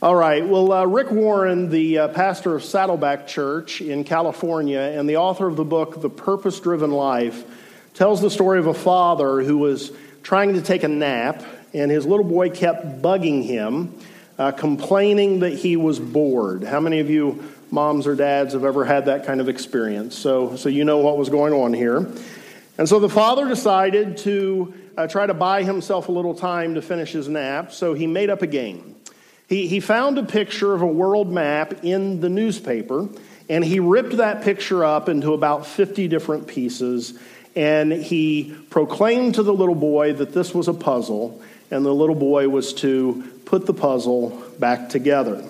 All right. Well, uh, Rick Warren, the uh, pastor of Saddleback Church in California and the author of the book, The Purpose Driven Life, tells the story of a father who was trying to take a nap, and his little boy kept bugging him, uh, complaining that he was bored. How many of you moms or dads have ever had that kind of experience? So, so you know what was going on here. And so the father decided to uh, try to buy himself a little time to finish his nap, so he made up a game. He, he found a picture of a world map in the newspaper, and he ripped that picture up into about 50 different pieces. And he proclaimed to the little boy that this was a puzzle, and the little boy was to put the puzzle back together.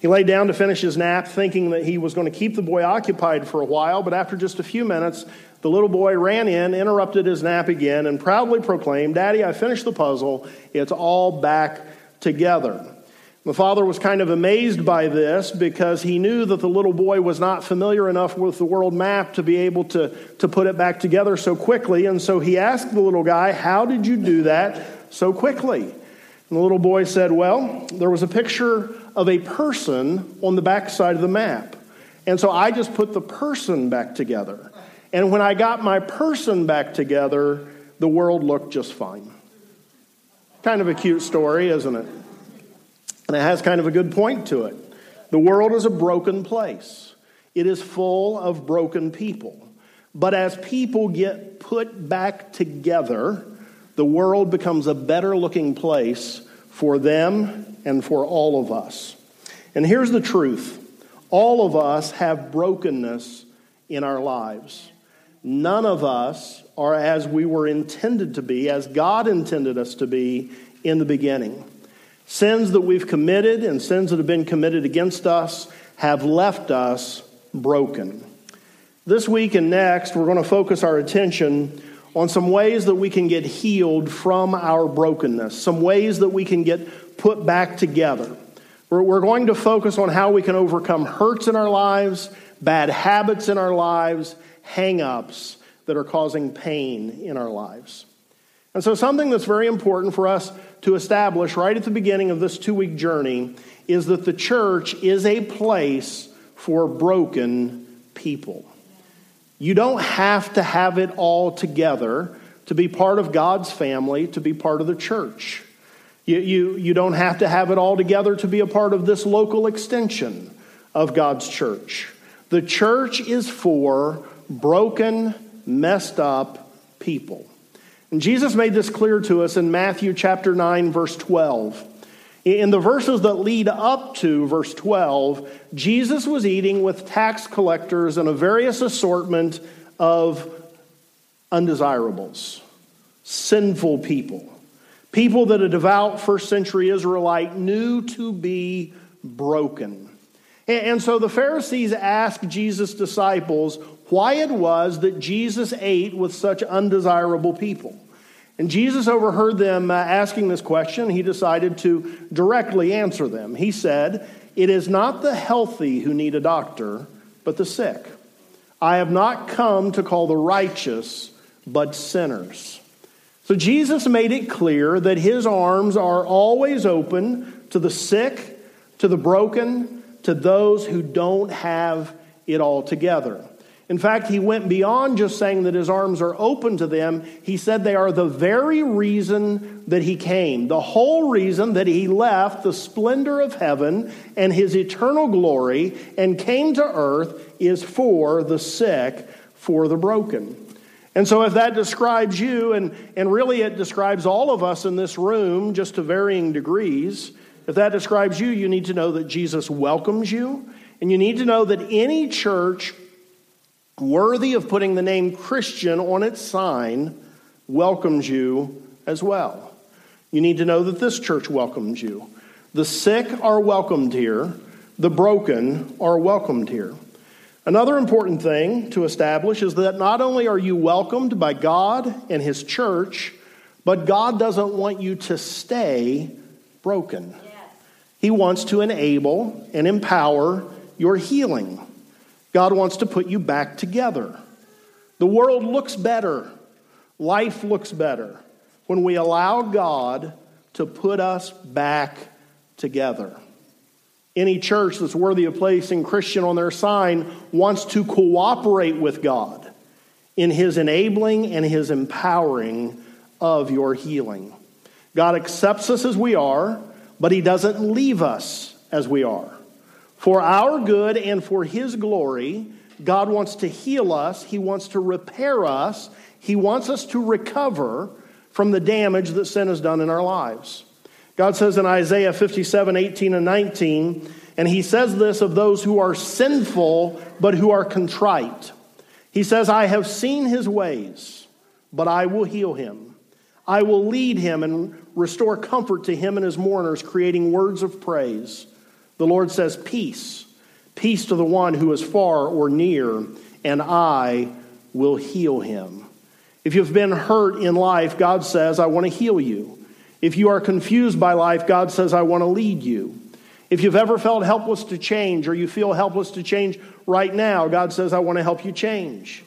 He lay down to finish his nap, thinking that he was going to keep the boy occupied for a while, but after just a few minutes, the little boy ran in, interrupted his nap again, and proudly proclaimed, Daddy, I finished the puzzle. It's all back together. The father was kind of amazed by this because he knew that the little boy was not familiar enough with the world map to be able to, to put it back together so quickly. And so he asked the little guy, How did you do that so quickly? And the little boy said, Well, there was a picture of a person on the back side of the map. And so I just put the person back together. And when I got my person back together, the world looked just fine. Kind of a cute story, isn't it? And it has kind of a good point to it. The world is a broken place, it is full of broken people. But as people get put back together, the world becomes a better looking place for them and for all of us. And here's the truth all of us have brokenness in our lives. None of us are as we were intended to be, as God intended us to be in the beginning. Sins that we've committed and sins that have been committed against us have left us broken. This week and next, we're going to focus our attention on some ways that we can get healed from our brokenness, some ways that we can get put back together. We're, going to focus on how we can overcome hurts in our lives, bad habits in our lives, hang ups that are causing pain in our lives. And so, something that's very important for us to establish right at the beginning of this two week journey is that the church is a place for broken people. You don't have to have it all together to be part of God's family, to be part of the church. You, you, you don't have to have it all together to be a part of this local extension of God's church. The church is for broken, messed up people. And Jesus made this clear to us in Matthew chapter 9, verse 12. In the verses that lead up to verse 12, Jesus was eating with tax collectors and a various assortment of undesirables, sinful people, people that a devout first century Israelite knew to be broken. And so the Pharisees asked Jesus' disciples why it was that Jesus ate with such undesirable people. And Jesus overheard them uh, asking this question. He decided to directly answer them. He said, It is not the healthy who need a doctor, but the sick. I have not come to call the righteous, but sinners. So Jesus made it clear that his arms are always open to the sick, to the broken, to those who don't have it all together. In fact, he went beyond just saying that his arms are open to them. He said they are the very reason that he came, the whole reason that he left the splendor of heaven and his eternal glory and came to earth is for the sick, for the broken. And so, if that describes you, and, and really it describes all of us in this room, just to varying degrees, if that describes you, you need to know that Jesus welcomes you. And you need to know that any church worthy of putting the name Christian on its sign, welcomes you as well. You need to know that this church welcomes you. The sick are welcomed here, the broken are welcomed here. Another important thing to establish is that not only are you welcomed by God and His church, but God doesn't want you to stay broken. He wants to enable and empower your healing. God wants to put you back together. The world looks better, life looks better when we allow God to put us back together. Any church that's worthy of placing Christian on their sign wants to cooperate with God in His enabling and His empowering of your healing. God accepts us as we are, but He doesn't leave us as we are. For our good and for His glory, God wants to heal us, He wants to repair us, He wants us to recover from the damage that sin has done in our lives. God says in Isaiah 57 18 and 19, and He says this of those who are sinful but who are contrite. He says, I have seen His ways, but I will heal him. I will lead him and restore comfort to him and his mourners, creating words of praise. The Lord says, Peace, peace to the one who is far or near, and I will heal him. If you've been hurt in life, God says, I want to heal you. If you are confused by life, God says, I want to lead you. If you've ever felt helpless to change or you feel helpless to change right now, God says, I want to help you change.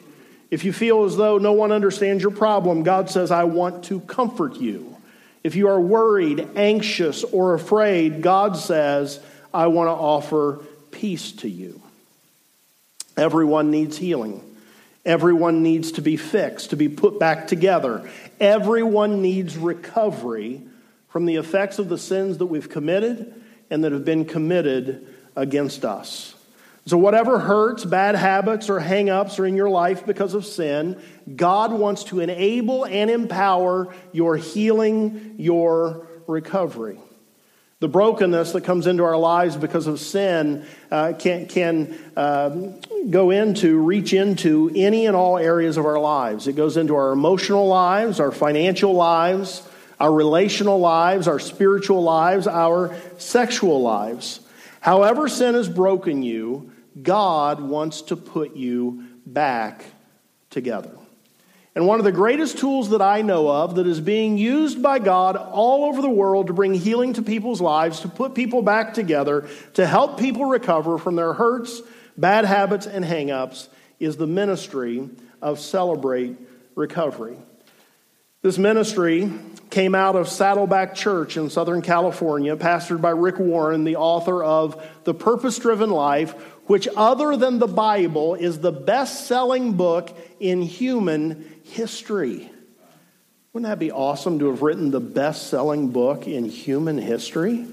If you feel as though no one understands your problem, God says, I want to comfort you. If you are worried, anxious, or afraid, God says, I want to offer peace to you. Everyone needs healing. Everyone needs to be fixed, to be put back together. Everyone needs recovery from the effects of the sins that we've committed and that have been committed against us. So, whatever hurts, bad habits, or hangups are in your life because of sin, God wants to enable and empower your healing, your recovery. The brokenness that comes into our lives because of sin uh, can, can um, go into, reach into any and all areas of our lives. It goes into our emotional lives, our financial lives, our relational lives, our spiritual lives, our sexual lives. However, sin has broken you, God wants to put you back together. And one of the greatest tools that I know of that is being used by God all over the world to bring healing to people's lives, to put people back together, to help people recover from their hurts, bad habits, and hangups, is the ministry of Celebrate Recovery. This ministry came out of Saddleback Church in Southern California, pastored by Rick Warren, the author of The Purpose Driven Life, which, other than the Bible, is the best selling book in human history. Wouldn't that be awesome to have written the best selling book in human history?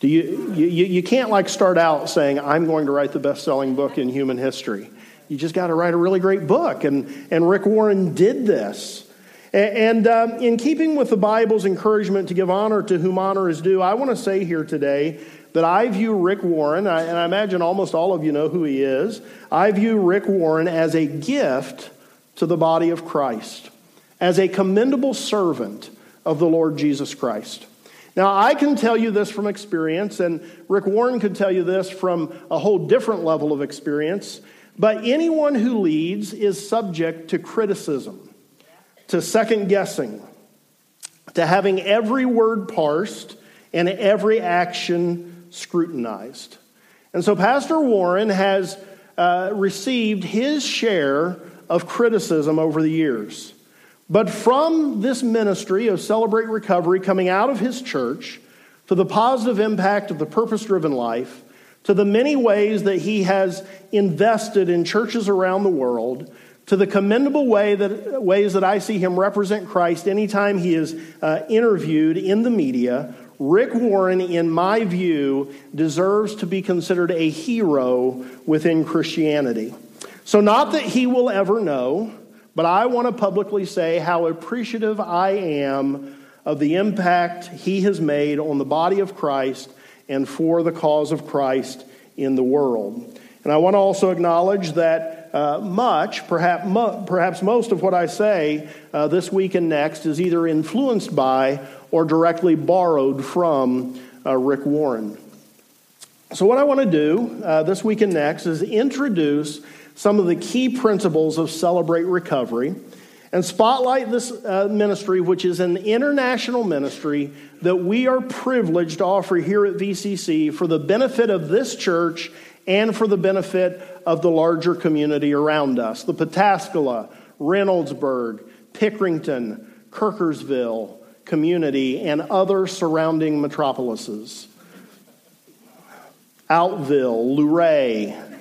Do you, you, you can't like start out saying, I'm going to write the best selling book in human history. You just got to write a really great book. And, and Rick Warren did this. And um, in keeping with the Bible's encouragement to give honor to whom honor is due, I want to say here today that I view Rick Warren, and I imagine almost all of you know who he is, I view Rick Warren as a gift to the body of Christ, as a commendable servant of the Lord Jesus Christ. Now, I can tell you this from experience, and Rick Warren could tell you this from a whole different level of experience, but anyone who leads is subject to criticism to second guessing, to having every word parsed and every action scrutinized. And so Pastor Warren has uh, received his share of criticism over the years. But from this ministry of Celebrate Recovery coming out of his church, to the positive impact of the purpose driven life, to the many ways that he has invested in churches around the world, to the commendable way that, ways that I see him represent Christ anytime he is uh, interviewed in the media, Rick Warren, in my view, deserves to be considered a hero within Christianity. So, not that he will ever know, but I want to publicly say how appreciative I am of the impact he has made on the body of Christ and for the cause of Christ in the world. And I want to also acknowledge that uh, much, perhaps, mo- perhaps most of what I say uh, this week and next is either influenced by or directly borrowed from uh, Rick Warren. So, what I want to do uh, this week and next is introduce some of the key principles of Celebrate Recovery and spotlight this uh, ministry, which is an international ministry that we are privileged to offer here at VCC for the benefit of this church and for the benefit of the larger community around us the Pataskala, Reynoldsburg, Pickerington, Kirkersville community, and other surrounding metropolises. Outville, Luray,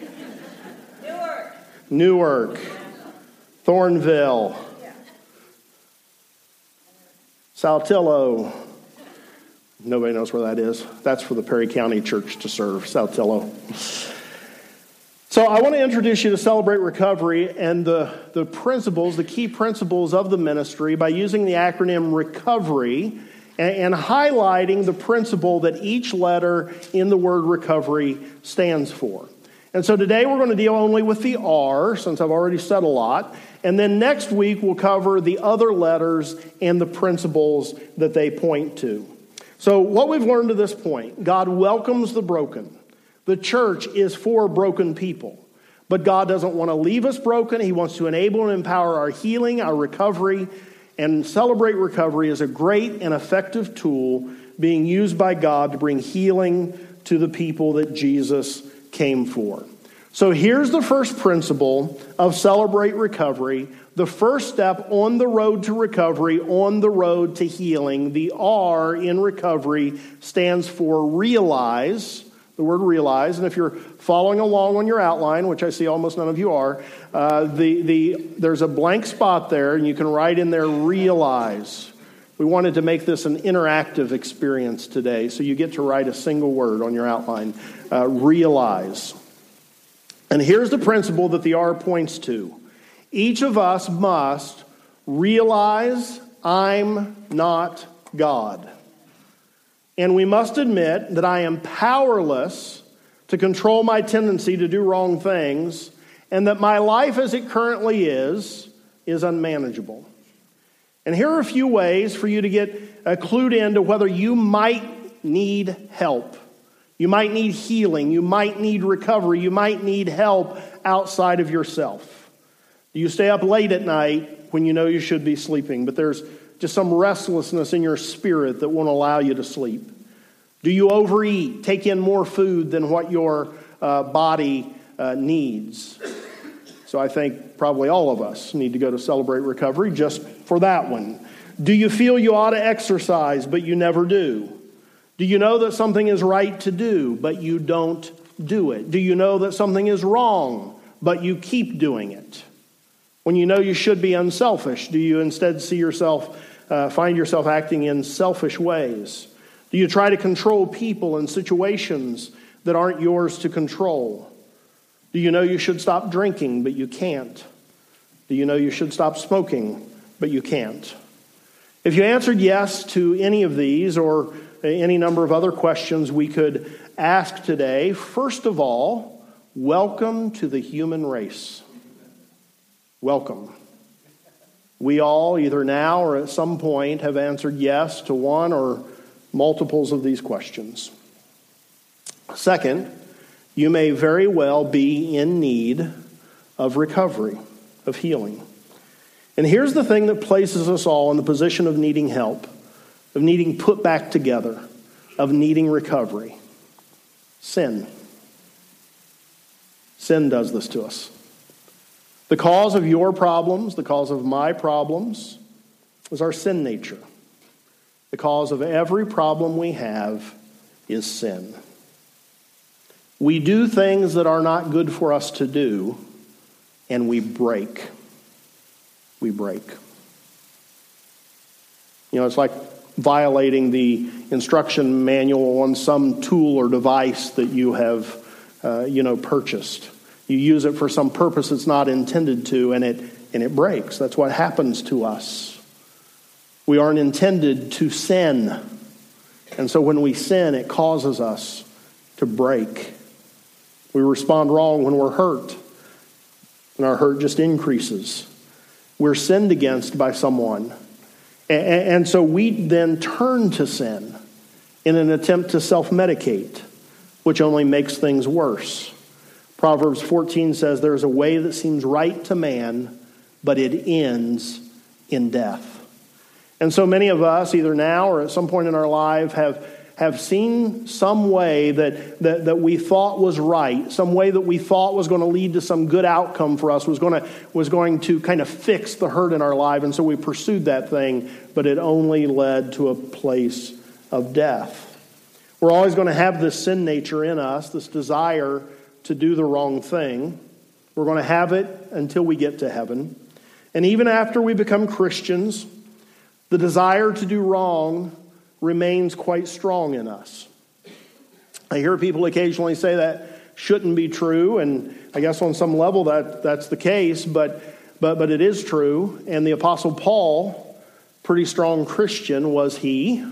Newark. Thornville, Saltillo. Nobody knows where that is. That's for the Perry County Church to serve, Saltillo. So, I want to introduce you to Celebrate Recovery and the, the principles, the key principles of the ministry by using the acronym RECOVERY and, and highlighting the principle that each letter in the word recovery stands for. And so today we're going to deal only with the R, since I've already said a lot. And then next week we'll cover the other letters and the principles that they point to. So, what we've learned to this point God welcomes the broken. The church is for broken people. But God doesn't want to leave us broken. He wants to enable and empower our healing, our recovery, and celebrate recovery as a great and effective tool being used by God to bring healing to the people that Jesus came for. So here's the first principle of celebrate recovery. The first step on the road to recovery, on the road to healing. The R in recovery stands for realize the word realize. And if you're following along on your outline, which I see almost none of you are, uh, the, the, there's a blank spot there, and you can write in there realize. We wanted to make this an interactive experience today, so you get to write a single word on your outline uh, realize. And here's the principle that the R points to each of us must realize I'm not God. And we must admit that I am powerless to control my tendency to do wrong things, and that my life as it currently is is unmanageable. And here are a few ways for you to get uh, clued into whether you might need help. You might need healing. You might need recovery. You might need help outside of yourself. Do you stay up late at night when you know you should be sleeping, but there's just some restlessness in your spirit that won't allow you to sleep? Do you overeat, take in more food than what your uh, body uh, needs? So I think probably all of us need to go to celebrate recovery just for that one. Do you feel you ought to exercise, but you never do? Do you know that something is right to do, but you don't do it? Do you know that something is wrong, but you keep doing it? When you know you should be unselfish, do you instead see yourself uh, find yourself acting in selfish ways? Do you try to control people and situations that aren't yours to control? Do you know you should stop drinking, but you can't? Do you know you should stop smoking, but you can't? If you answered yes to any of these or any number of other questions we could ask today, first of all, welcome to the human race. Welcome. We all, either now or at some point, have answered yes to one or multiples of these questions. Second, you may very well be in need of recovery, of healing. And here's the thing that places us all in the position of needing help, of needing put back together, of needing recovery sin. Sin does this to us. The cause of your problems, the cause of my problems, is our sin nature. The cause of every problem we have is sin. We do things that are not good for us to do, and we break. We break. You know, it's like violating the instruction manual on some tool or device that you have, uh, you know, purchased. You use it for some purpose it's not intended to, and it, and it breaks. That's what happens to us. We aren't intended to sin. And so when we sin, it causes us to break. We respond wrong when we're hurt, and our hurt just increases. We're sinned against by someone. And so we then turn to sin in an attempt to self medicate, which only makes things worse. Proverbs 14 says, There is a way that seems right to man, but it ends in death. And so many of us, either now or at some point in our life, have, have seen some way that, that, that we thought was right, some way that we thought was going to lead to some good outcome for us, was going, to, was going to kind of fix the hurt in our life. And so we pursued that thing, but it only led to a place of death. We're always going to have this sin nature in us, this desire to do the wrong thing. We're going to have it until we get to heaven. And even after we become Christians, the desire to do wrong remains quite strong in us. I hear people occasionally say that shouldn't be true, and I guess on some level that, that's the case, but, but, but it is true. And the Apostle Paul, pretty strong Christian was he,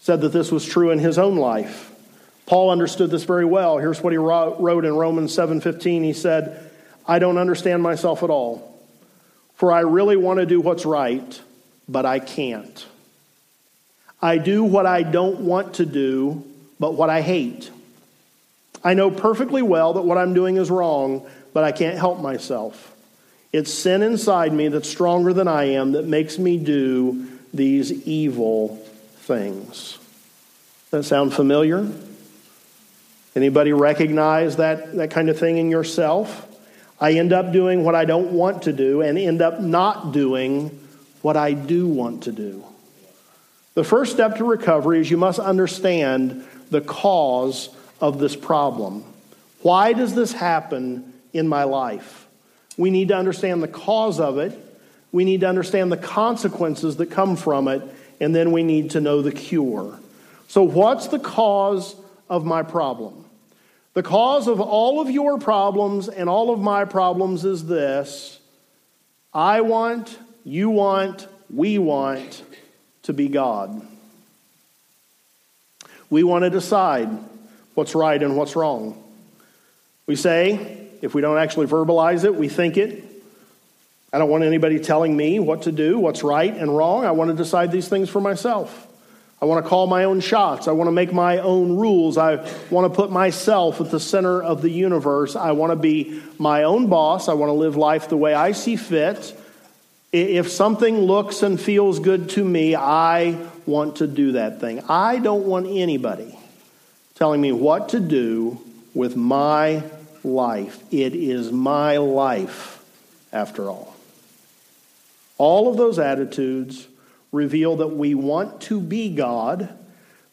said that this was true in his own life. Paul understood this very well. Here's what he wrote in Romans 7:15. He said, "I don't understand myself at all, for I really want to do what's right, but I can't. I do what I don't want to do, but what I hate. I know perfectly well that what I'm doing is wrong, but I can't help myself. It's sin inside me that's stronger than I am that makes me do these evil things. That sound familiar? Anybody recognize that, that kind of thing in yourself? I end up doing what I don't want to do and end up not doing what I do want to do. The first step to recovery is you must understand the cause of this problem. Why does this happen in my life? We need to understand the cause of it. We need to understand the consequences that come from it. And then we need to know the cure. So, what's the cause of my problem? The cause of all of your problems and all of my problems is this I want, you want, we want to be God. We want to decide what's right and what's wrong. We say, if we don't actually verbalize it, we think it. I don't want anybody telling me what to do, what's right and wrong. I want to decide these things for myself. I want to call my own shots. I want to make my own rules. I want to put myself at the center of the universe. I want to be my own boss. I want to live life the way I see fit. If something looks and feels good to me, I want to do that thing. I don't want anybody telling me what to do with my life. It is my life, after all. All of those attitudes reveal that we want to be God,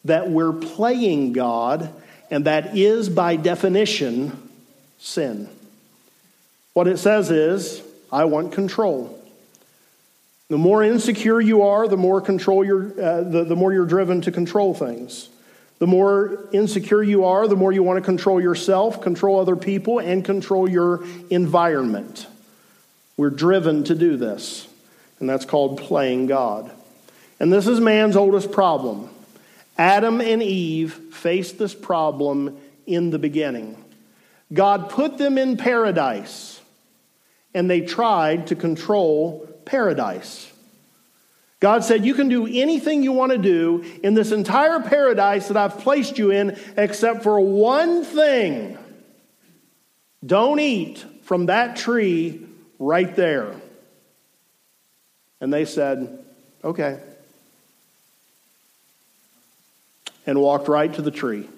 that we're playing God, and that is, by definition, sin. What it says is, I want control. The more insecure you are, the more control you're, uh, the, the more you're driven to control things. The more insecure you are, the more you want to control yourself, control other people, and control your environment. We're driven to do this, and that's called playing God. And this is man's oldest problem. Adam and Eve faced this problem in the beginning. God put them in paradise, and they tried to control paradise. God said, You can do anything you want to do in this entire paradise that I've placed you in, except for one thing. Don't eat from that tree right there. And they said, Okay. And walked right to the tree,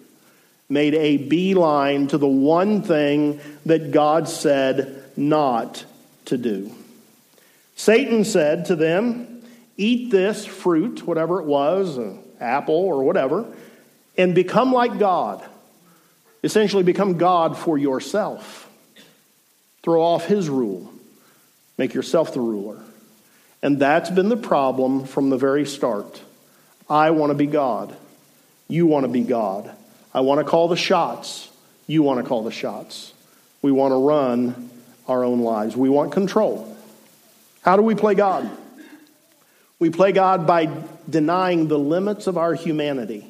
made a beeline to the one thing that God said not to do. Satan said to them, Eat this fruit, whatever it was, an apple or whatever, and become like God. Essentially, become God for yourself. Throw off his rule, make yourself the ruler. And that's been the problem from the very start. I want to be God. You want to be God. I want to call the shots. You want to call the shots. We want to run our own lives. We want control. How do we play God? We play God by denying the limits of our humanity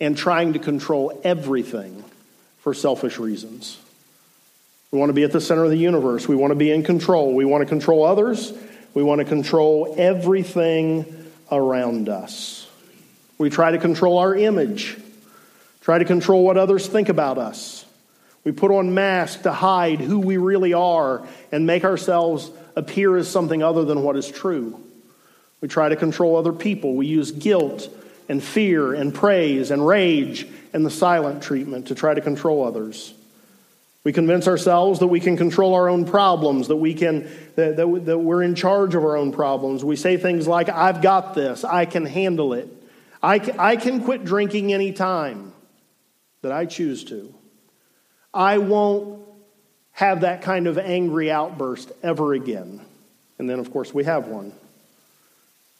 and trying to control everything for selfish reasons. We want to be at the center of the universe. We want to be in control. We want to control others. We want to control everything around us. We try to control our image, try to control what others think about us. We put on masks to hide who we really are and make ourselves appear as something other than what is true. We try to control other people. We use guilt and fear and praise and rage and the silent treatment to try to control others. We convince ourselves that we can control our own problems, that we can that, that, that we're in charge of our own problems. We say things like, I've got this, I can handle it. I, I can quit drinking anytime that I choose to. I won't have that kind of angry outburst ever again. And then, of course, we have one.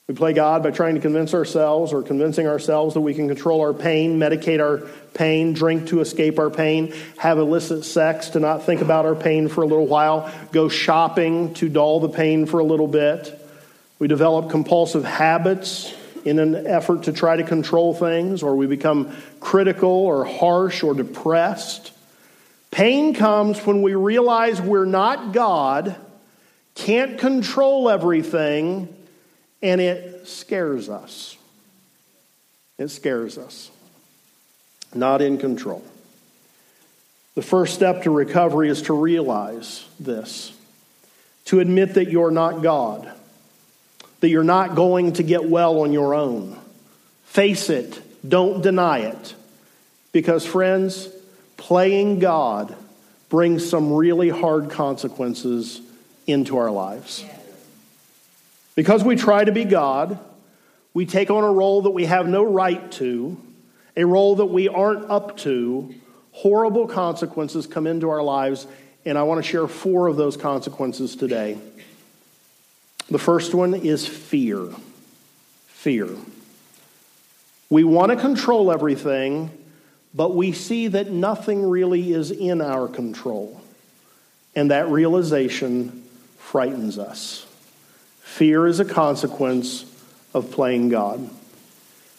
We play God by trying to convince ourselves or convincing ourselves that we can control our pain, medicate our pain, drink to escape our pain, have illicit sex to not think about our pain for a little while, go shopping to dull the pain for a little bit. We develop compulsive habits in an effort to try to control things, or we become critical or harsh or depressed. Pain comes when we realize we're not God, can't control everything, and it scares us. It scares us. Not in control. The first step to recovery is to realize this, to admit that you're not God, that you're not going to get well on your own. Face it, don't deny it. Because, friends, playing God brings some really hard consequences into our lives. Because we try to be God, we take on a role that we have no right to, a role that we aren't up to. Horrible consequences come into our lives, and I want to share four of those consequences today. The first one is fear. Fear. We want to control everything, but we see that nothing really is in our control. And that realization frightens us. Fear is a consequence of playing God.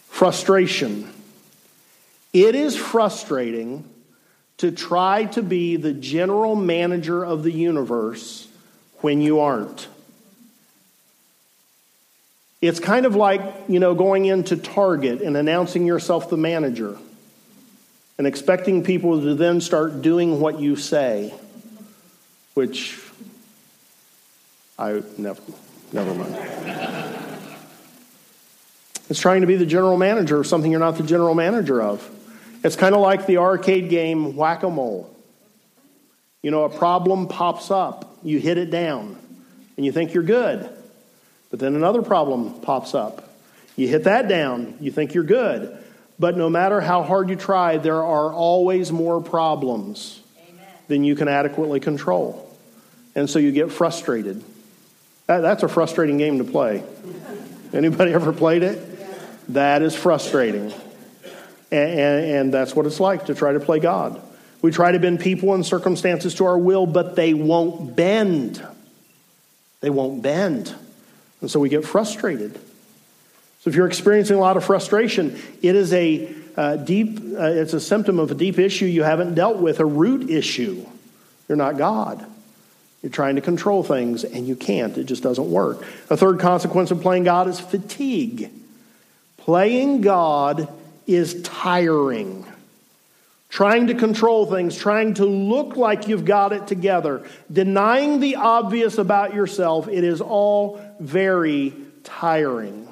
Frustration. It is frustrating to try to be the general manager of the universe when you aren't. It's kind of like, you know, going into Target and announcing yourself the manager and expecting people to then start doing what you say, which I never, never mind. it's trying to be the general manager of something you're not the general manager of. It's kind of like the arcade game whack a mole. You know, a problem pops up, you hit it down, and you think you're good. But then another problem pops up. You hit that down, you think you're good. But no matter how hard you try, there are always more problems Amen. than you can adequately control. And so you get frustrated. That, that's a frustrating game to play. Anybody ever played it? That is frustrating. And, and, and that's what it's like to try to play God. We try to bend people and circumstances to our will, but they won't bend. They won't bend. And so we get frustrated. So if you're experiencing a lot of frustration, it is a uh, deep, uh, it's a symptom of a deep issue you haven't dealt with, a root issue. You're not God. You're trying to control things and you can't. It just doesn't work. A third consequence of playing God is fatigue. Playing God is tiring. Trying to control things, trying to look like you've got it together, denying the obvious about yourself, it is all very tiring.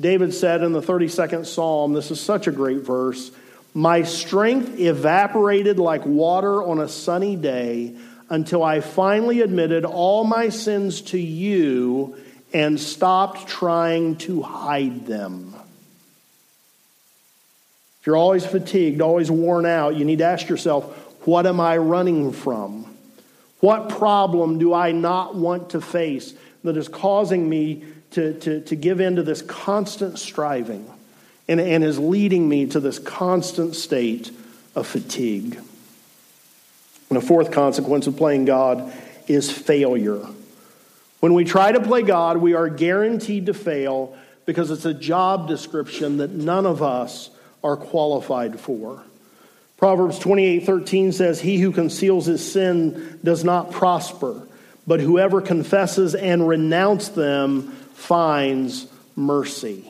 David said in the 32nd Psalm, this is such a great verse My strength evaporated like water on a sunny day until I finally admitted all my sins to you and stopped trying to hide them. If you're always fatigued, always worn out, you need to ask yourself, what am I running from? What problem do I not want to face that is causing me to, to, to give in to this constant striving and, and is leading me to this constant state of fatigue? And a fourth consequence of playing God is failure. When we try to play God, we are guaranteed to fail because it's a job description that none of us are qualified for. Proverbs 28:13 says, "He who conceals his sin does not prosper, but whoever confesses and renounces them finds mercy."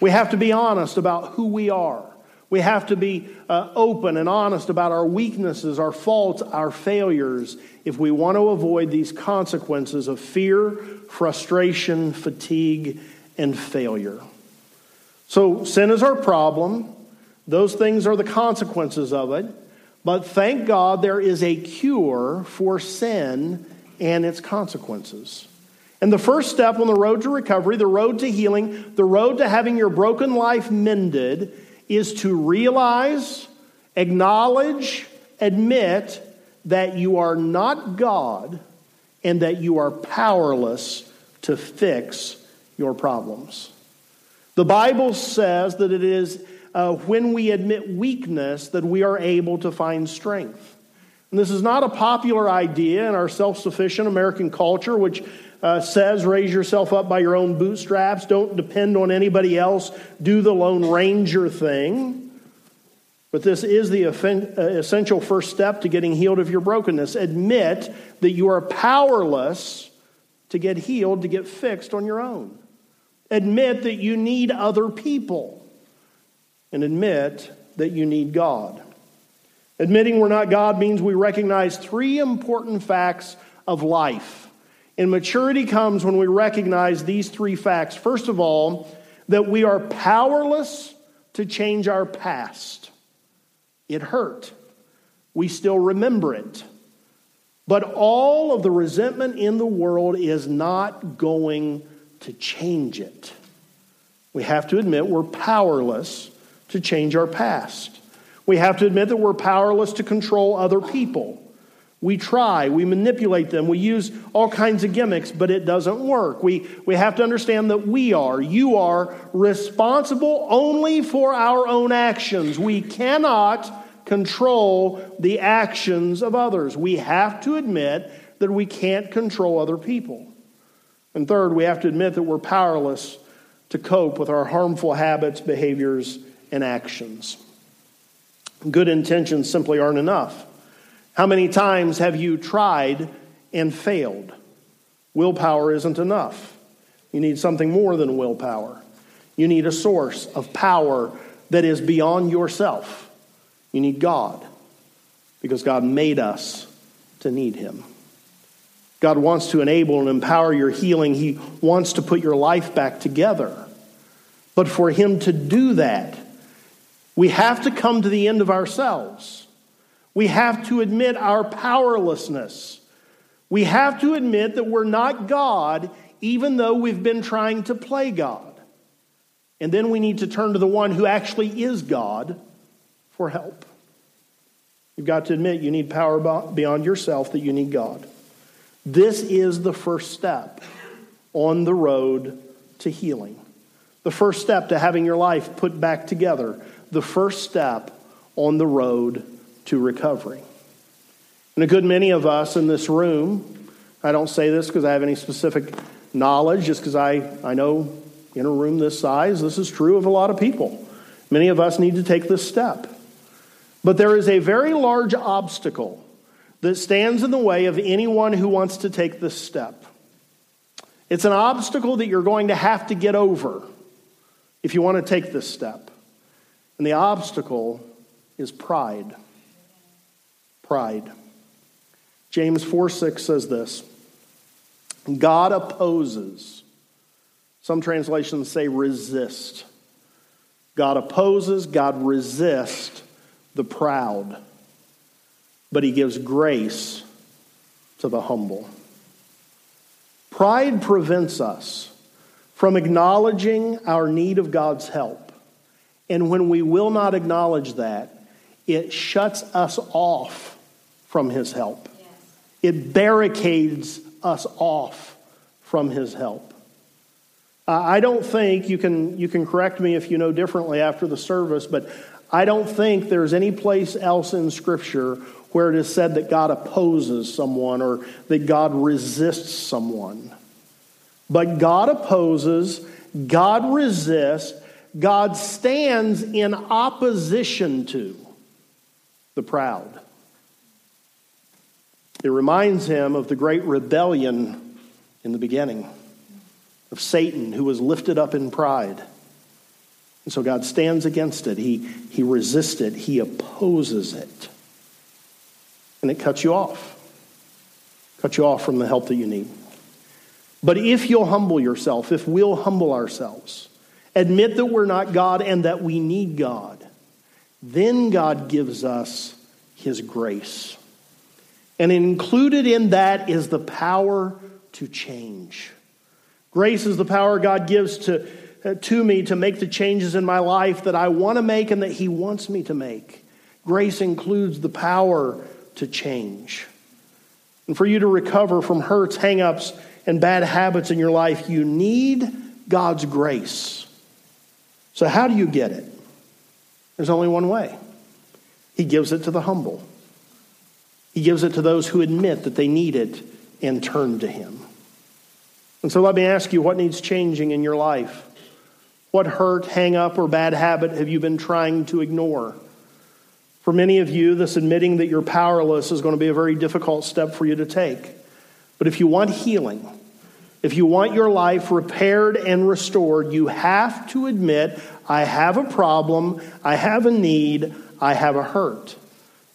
We have to be honest about who we are. We have to be uh, open and honest about our weaknesses, our faults, our failures if we want to avoid these consequences of fear, frustration, fatigue, and failure. So, sin is our problem. Those things are the consequences of it. But thank God there is a cure for sin and its consequences. And the first step on the road to recovery, the road to healing, the road to having your broken life mended is to realize, acknowledge, admit that you are not God and that you are powerless to fix your problems. The Bible says that it is uh, when we admit weakness that we are able to find strength. And this is not a popular idea in our self sufficient American culture, which uh, says raise yourself up by your own bootstraps, don't depend on anybody else, do the Lone Ranger thing. But this is the uh, essential first step to getting healed of your brokenness. Admit that you are powerless to get healed, to get fixed on your own. Admit that you need other people. And admit that you need God. Admitting we're not God means we recognize three important facts of life. And maturity comes when we recognize these three facts. First of all, that we are powerless to change our past. It hurt. We still remember it. But all of the resentment in the world is not going to change it. We have to admit we're powerless to change our past. We have to admit that we're powerless to control other people. We try, we manipulate them, we use all kinds of gimmicks, but it doesn't work. We, we have to understand that we are, you are, responsible only for our own actions. We cannot control the actions of others. We have to admit that we can't control other people. And third, we have to admit that we're powerless to cope with our harmful habits, behaviors, and actions. Good intentions simply aren't enough. How many times have you tried and failed? Willpower isn't enough. You need something more than willpower. You need a source of power that is beyond yourself. You need God because God made us to need Him. God wants to enable and empower your healing. He wants to put your life back together. But for Him to do that, we have to come to the end of ourselves. We have to admit our powerlessness. We have to admit that we're not God, even though we've been trying to play God. And then we need to turn to the one who actually is God for help. You've got to admit you need power beyond yourself, that you need God. This is the first step on the road to healing. The first step to having your life put back together. The first step on the road to recovery. And a good many of us in this room, I don't say this because I have any specific knowledge, just because I, I know in a room this size, this is true of a lot of people. Many of us need to take this step. But there is a very large obstacle that stands in the way of anyone who wants to take this step. It's an obstacle that you're going to have to get over if you want to take this step. And the obstacle is pride. Pride. James 4 6 says this God opposes. Some translations say resist. God opposes, God resists the proud, but he gives grace to the humble. Pride prevents us from acknowledging our need of God's help. And when we will not acknowledge that, it shuts us off from his help. Yes. It barricades us off from his help. I don't think you can, you can correct me if you know differently after the service, but I don't think there's any place else in Scripture where it is said that God opposes someone or that God resists someone. But God opposes, God resists, God stands in opposition to the proud. It reminds him of the great rebellion in the beginning of Satan, who was lifted up in pride. And so God stands against it. He, he resists it. He opposes it. And it cuts you off. Cuts you off from the help that you need. But if you'll humble yourself, if we'll humble ourselves, admit that we're not God and that we need God, then God gives us his grace. And included in that is the power to change. Grace is the power God gives to, uh, to me to make the changes in my life that I want to make and that He wants me to make. Grace includes the power to change. And for you to recover from hurts, hangups, and bad habits in your life, you need God's grace. So, how do you get it? There's only one way He gives it to the humble, He gives it to those who admit that they need it and turn to Him. And so, let me ask you what needs changing in your life? What hurt, hang up, or bad habit have you been trying to ignore? For many of you, this admitting that you're powerless is going to be a very difficult step for you to take. But if you want healing, if you want your life repaired and restored, you have to admit, I have a problem, I have a need, I have a hurt.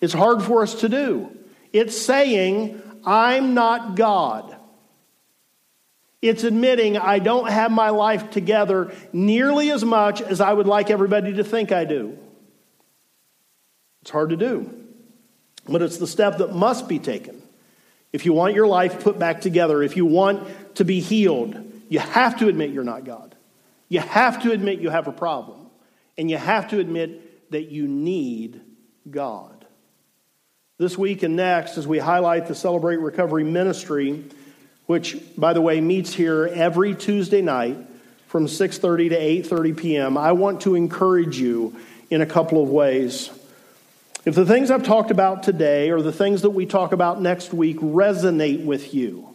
It's hard for us to do. It's saying, I'm not God. It's admitting I don't have my life together nearly as much as I would like everybody to think I do. It's hard to do, but it's the step that must be taken. If you want your life put back together, if you want to be healed, you have to admit you're not God. You have to admit you have a problem. And you have to admit that you need God. This week and next, as we highlight the Celebrate Recovery Ministry, which, by the way, meets here every Tuesday night from 6.30 to 8.30 p.m., I want to encourage you in a couple of ways. If the things I've talked about today or the things that we talk about next week resonate with you,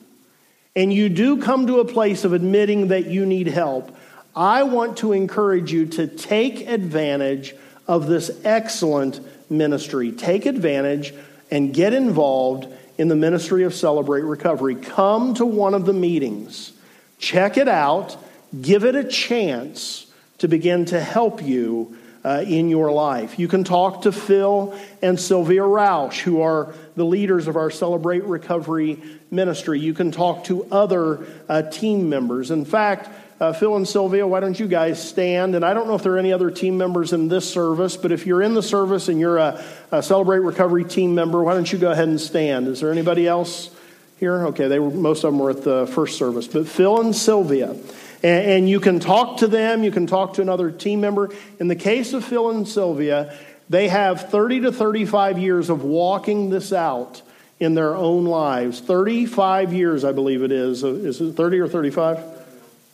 and you do come to a place of admitting that you need help, I want to encourage you to take advantage of this excellent ministry. Take advantage and get involved in the ministry of Celebrate Recovery. Come to one of the meetings, check it out, give it a chance to begin to help you uh, in your life. You can talk to Phil and Sylvia Roush, who are the leaders of our Celebrate Recovery ministry. You can talk to other uh, team members. In fact, uh, Phil and Sylvia, why don't you guys stand? And I don't know if there are any other team members in this service, but if you're in the service and you're a, a Celebrate Recovery team member, why don't you go ahead and stand? Is there anybody else here? Okay, they were, most of them were at the first service. But Phil and Sylvia, and, and you can talk to them, you can talk to another team member. In the case of Phil and Sylvia, they have 30 to 35 years of walking this out in their own lives. 35 years, I believe it is. Is it 30 or 35?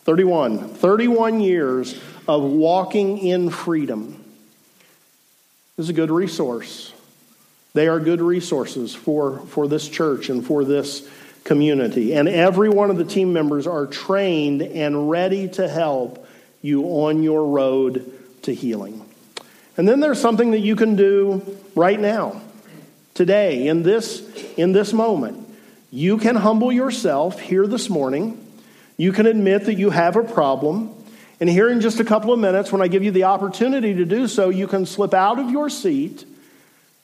31. 31 years of walking in freedom. This is a good resource. They are good resources for, for this church and for this community. And every one of the team members are trained and ready to help you on your road to healing. And then there's something that you can do right now, today, in this, in this moment. You can humble yourself here this morning. You can admit that you have a problem. And here in just a couple of minutes, when I give you the opportunity to do so, you can slip out of your seat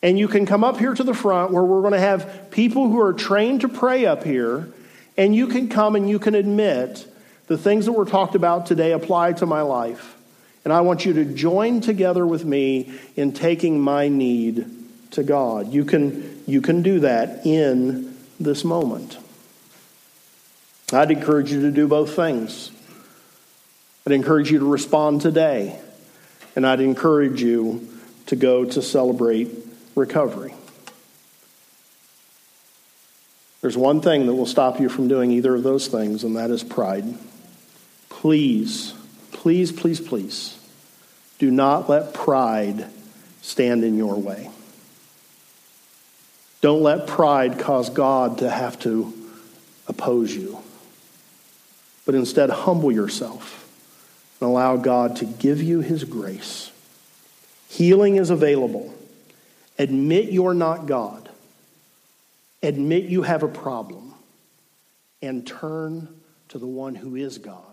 and you can come up here to the front where we're going to have people who are trained to pray up here. And you can come and you can admit the things that were talked about today apply to my life. And I want you to join together with me in taking my need to God. You can, you can do that in this moment. I'd encourage you to do both things. I'd encourage you to respond today, and I'd encourage you to go to celebrate recovery. There's one thing that will stop you from doing either of those things, and that is pride. Please, please, please, please, do not let pride stand in your way. Don't let pride cause God to have to oppose you. But instead, humble yourself and allow God to give you his grace. Healing is available. Admit you're not God. Admit you have a problem. And turn to the one who is God